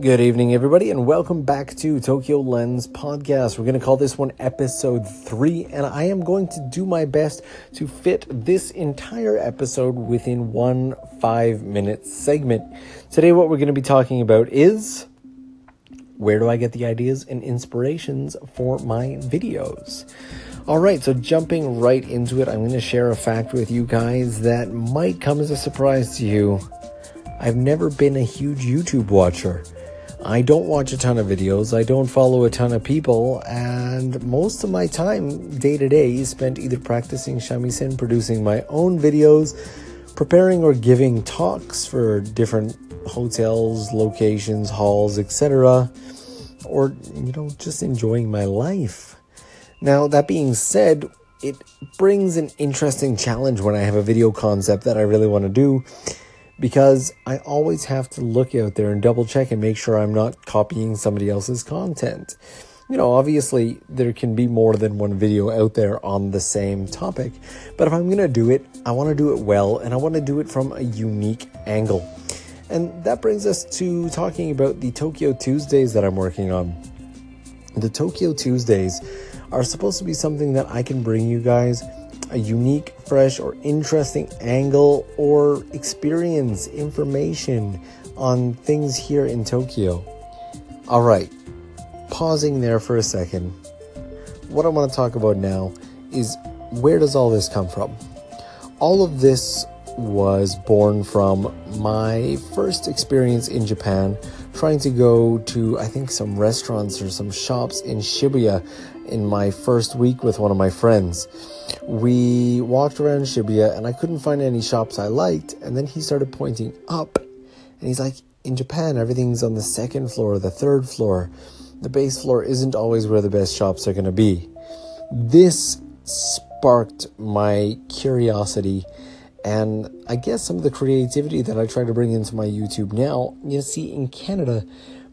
Good evening, everybody, and welcome back to Tokyo Lens Podcast. We're going to call this one episode three, and I am going to do my best to fit this entire episode within one five minute segment. Today, what we're going to be talking about is where do I get the ideas and inspirations for my videos? All right, so jumping right into it, I'm going to share a fact with you guys that might come as a surprise to you. I've never been a huge YouTube watcher. I don't watch a ton of videos, I don't follow a ton of people, and most of my time, day to day, is spent either practicing shamisen, producing my own videos, preparing or giving talks for different hotels, locations, halls, etc., or, you know, just enjoying my life. Now, that being said, it brings an interesting challenge when I have a video concept that I really want to do because I always have to look out there and double check and make sure I'm not copying somebody else's content. You know, obviously, there can be more than one video out there on the same topic, but if I'm gonna do it, I wanna do it well and I wanna do it from a unique angle. And that brings us to talking about the Tokyo Tuesdays that I'm working on. The Tokyo Tuesdays are supposed to be something that I can bring you guys a unique, fresh, or interesting angle or experience information on things here in Tokyo. All right, pausing there for a second. What I want to talk about now is where does all this come from? All of this was born from my first experience in Japan, trying to go to, I think, some restaurants or some shops in Shibuya in my first week with one of my friends we walked around Shibuya and I couldn't find any shops I liked. And then he started pointing up and he's like, in Japan, everything's on the second floor, the third floor. The base floor isn't always where the best shops are going to be. This sparked my curiosity and I guess some of the creativity that I try to bring into my YouTube now. You see, in Canada,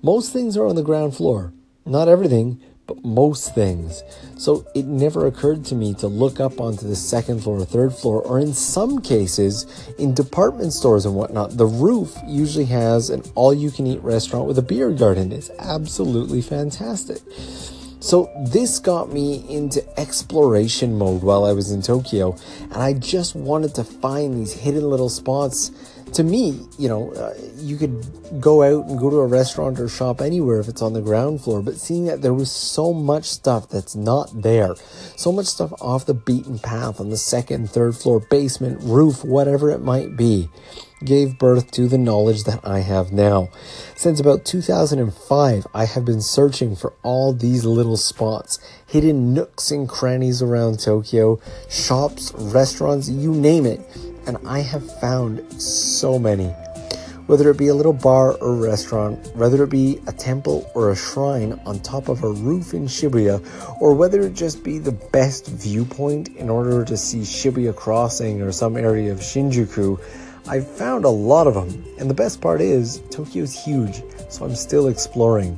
most things are on the ground floor. Not everything, but most things. So it never occurred to me to look up onto the second floor or third floor, or in some cases, in department stores and whatnot, the roof usually has an all you can eat restaurant with a beer garden. It's absolutely fantastic. So this got me into exploration mode while I was in Tokyo, and I just wanted to find these hidden little spots to me, you know, uh, you could go out and go to a restaurant or shop anywhere if it's on the ground floor, but seeing that there was so much stuff that's not there, so much stuff off the beaten path on the second, third floor, basement, roof, whatever it might be, gave birth to the knowledge that I have now. Since about 2005, I have been searching for all these little spots, hidden nooks and crannies around Tokyo, shops, restaurants, you name it and I have found so many. Whether it be a little bar or restaurant, whether it be a temple or a shrine on top of a roof in Shibuya, or whether it just be the best viewpoint in order to see Shibuya Crossing or some area of Shinjuku, I've found a lot of them. And the best part is, Tokyo's huge, so I'm still exploring.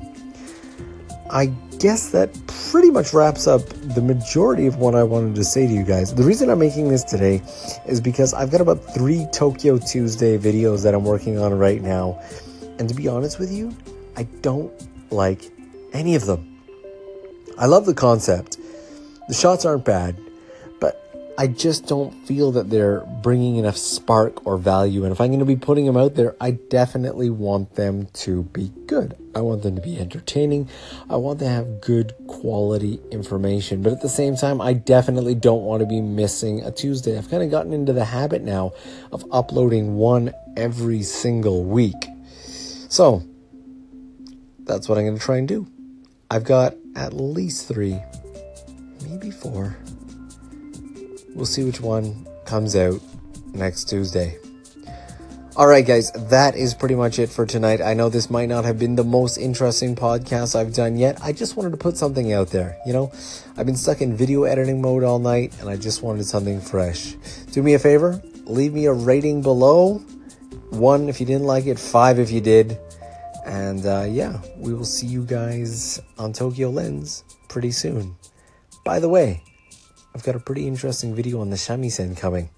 I guess that pretty much wraps up the majority of what I wanted to say to you guys. The reason I'm making this today is because I've got about three Tokyo Tuesday videos that I'm working on right now. And to be honest with you, I don't like any of them. I love the concept. The shots aren't bad. I just don't feel that they're bringing enough spark or value. And if I'm going to be putting them out there, I definitely want them to be good. I want them to be entertaining. I want to have good quality information. But at the same time, I definitely don't want to be missing a Tuesday. I've kind of gotten into the habit now of uploading one every single week. So that's what I'm going to try and do. I've got at least three, maybe four We'll see which one comes out next Tuesday. All right, guys, that is pretty much it for tonight. I know this might not have been the most interesting podcast I've done yet. I just wanted to put something out there. You know, I've been stuck in video editing mode all night and I just wanted something fresh. Do me a favor, leave me a rating below. One if you didn't like it, five if you did. And uh, yeah, we will see you guys on Tokyo Lens pretty soon. By the way, I've got a pretty interesting video on the shamisen coming.